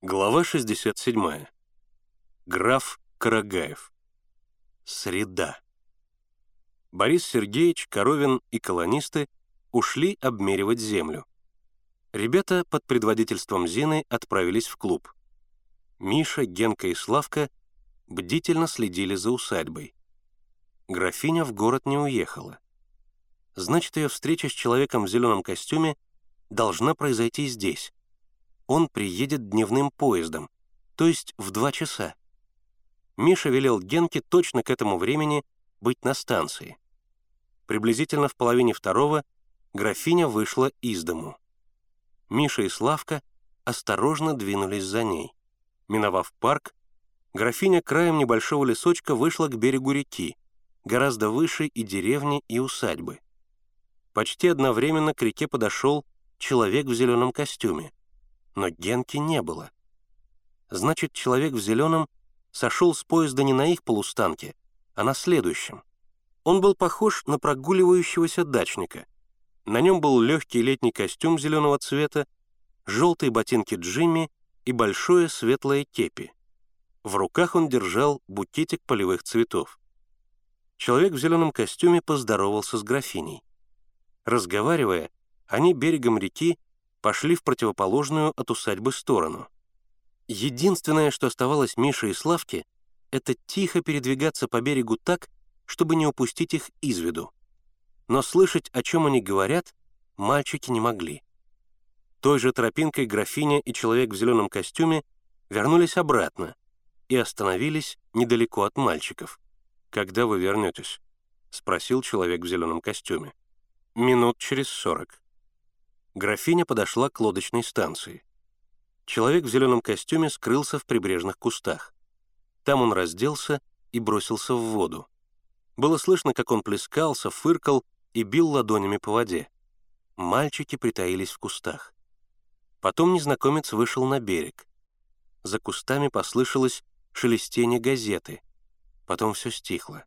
Глава 67. Граф Карагаев. Среда. Борис Сергеевич, Коровин и колонисты ушли обмеривать землю. Ребята под предводительством Зины отправились в клуб. Миша, Генка и Славка бдительно следили за усадьбой. Графиня в город не уехала. Значит, ее встреча с человеком в зеленом костюме должна произойти здесь он приедет дневным поездом, то есть в два часа. Миша велел Генке точно к этому времени быть на станции. Приблизительно в половине второго графиня вышла из дому. Миша и Славка осторожно двинулись за ней. Миновав парк, графиня краем небольшого лесочка вышла к берегу реки, гораздо выше и деревни, и усадьбы. Почти одновременно к реке подошел человек в зеленом костюме но Генки не было. Значит, человек в зеленом сошел с поезда не на их полустанке, а на следующем. Он был похож на прогуливающегося дачника. На нем был легкий летний костюм зеленого цвета, желтые ботинки Джимми и большое светлое кепи. В руках он держал букетик полевых цветов. Человек в зеленом костюме поздоровался с графиней. Разговаривая, они берегом реки пошли в противоположную от усадьбы сторону. Единственное, что оставалось Мише и Славке, это тихо передвигаться по берегу так, чтобы не упустить их из виду. Но слышать, о чем они говорят, мальчики не могли. Той же тропинкой графиня и человек в зеленом костюме вернулись обратно и остановились недалеко от мальчиков. «Когда вы вернетесь?» — спросил человек в зеленом костюме. «Минут через сорок», Графиня подошла к лодочной станции. Человек в зеленом костюме скрылся в прибрежных кустах. Там он разделся и бросился в воду. Было слышно, как он плескался, фыркал и бил ладонями по воде. Мальчики притаились в кустах. Потом незнакомец вышел на берег. За кустами послышалось шелестение газеты. Потом все стихло.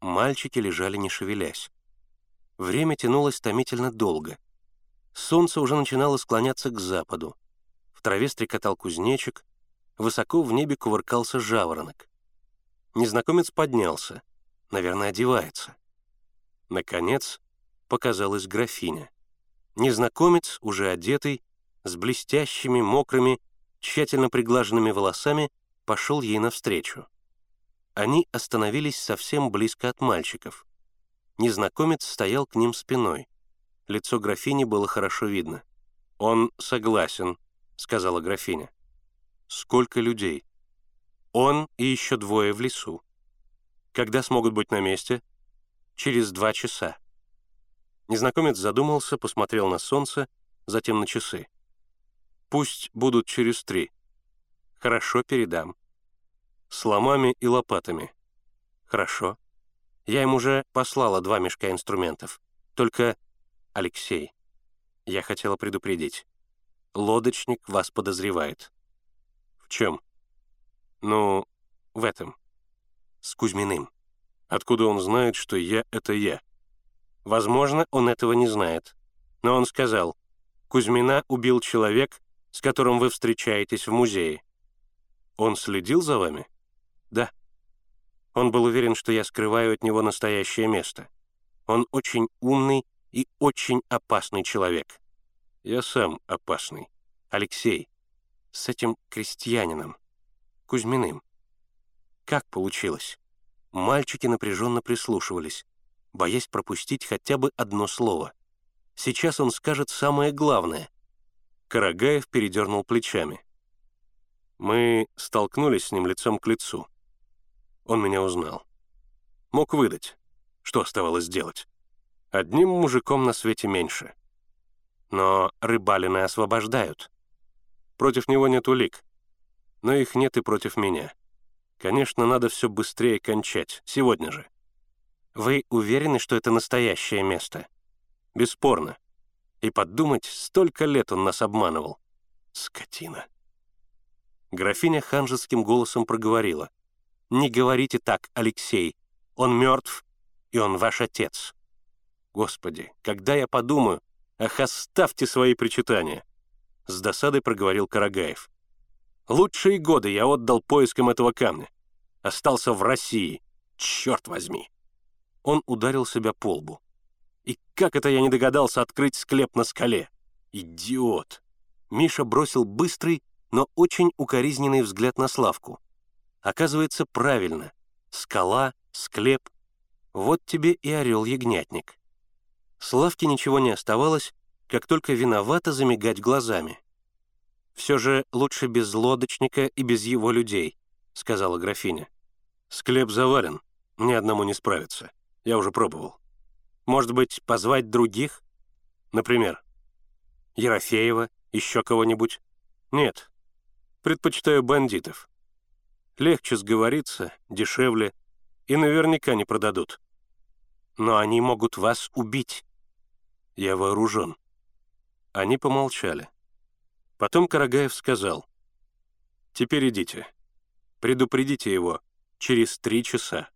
Мальчики лежали не шевелясь. Время тянулось томительно долго — Солнце уже начинало склоняться к западу. В траве стрекотал кузнечик, высоко в небе кувыркался жаворонок. Незнакомец поднялся, наверное, одевается. Наконец показалась графиня. Незнакомец, уже одетый, с блестящими, мокрыми, тщательно приглаженными волосами, пошел ей навстречу. Они остановились совсем близко от мальчиков. Незнакомец стоял к ним спиной. Лицо графини было хорошо видно. «Он согласен», — сказала графиня. «Сколько людей?» «Он и еще двое в лесу». «Когда смогут быть на месте?» «Через два часа». Незнакомец задумался, посмотрел на солнце, затем на часы. «Пусть будут через три». «Хорошо, передам». «С ломами и лопатами». «Хорошо». Я им уже послала два мешка инструментов. Только Алексей, я хотела предупредить. Лодочник вас подозревает. В чем? Ну, в этом. С Кузьминым. Откуда он знает, что я — это я? Возможно, он этого не знает. Но он сказал, Кузьмина убил человек, с которым вы встречаетесь в музее. Он следил за вами? Да. Он был уверен, что я скрываю от него настоящее место. Он очень умный и очень опасный человек. Я сам опасный. Алексей. С этим крестьянином. Кузьминым. Как получилось? Мальчики напряженно прислушивались, боясь пропустить хотя бы одно слово. Сейчас он скажет самое главное. Карагаев передернул плечами. Мы столкнулись с ним лицом к лицу. Он меня узнал. Мог выдать. Что оставалось делать? Одним мужиком на свете меньше. Но Рыбалина освобождают. Против него нет улик. Но их нет и против меня. Конечно, надо все быстрее кончать, сегодня же. Вы уверены, что это настоящее место? Бесспорно. И подумать, столько лет он нас обманывал. Скотина. Графиня ханжеским голосом проговорила. «Не говорите так, Алексей. Он мертв, и он ваш отец. Господи, когда я подумаю, ах, оставьте свои причитания!» С досадой проговорил Карагаев. Лучшие годы я отдал поискам этого камня. Остался в России. Черт возьми!» Он ударил себя по лбу. «И как это я не догадался открыть склеп на скале? Идиот!» Миша бросил быстрый, но очень укоризненный взгляд на Славку. Оказывается, правильно. Скала, склеп. Вот тебе и орел-ягнятник. Славке ничего не оставалось, как только виновато замигать глазами. «Все же лучше без лодочника и без его людей», — сказала графиня. «Склеп завален, ни одному не справиться. Я уже пробовал. Может быть, позвать других? Например, Ерофеева, еще кого-нибудь? Нет, предпочитаю бандитов. Легче сговориться, дешевле, и наверняка не продадут. Но они могут вас убить. Я вооружен». Они помолчали. Потом Карагаев сказал, «Теперь идите. Предупредите его через три часа».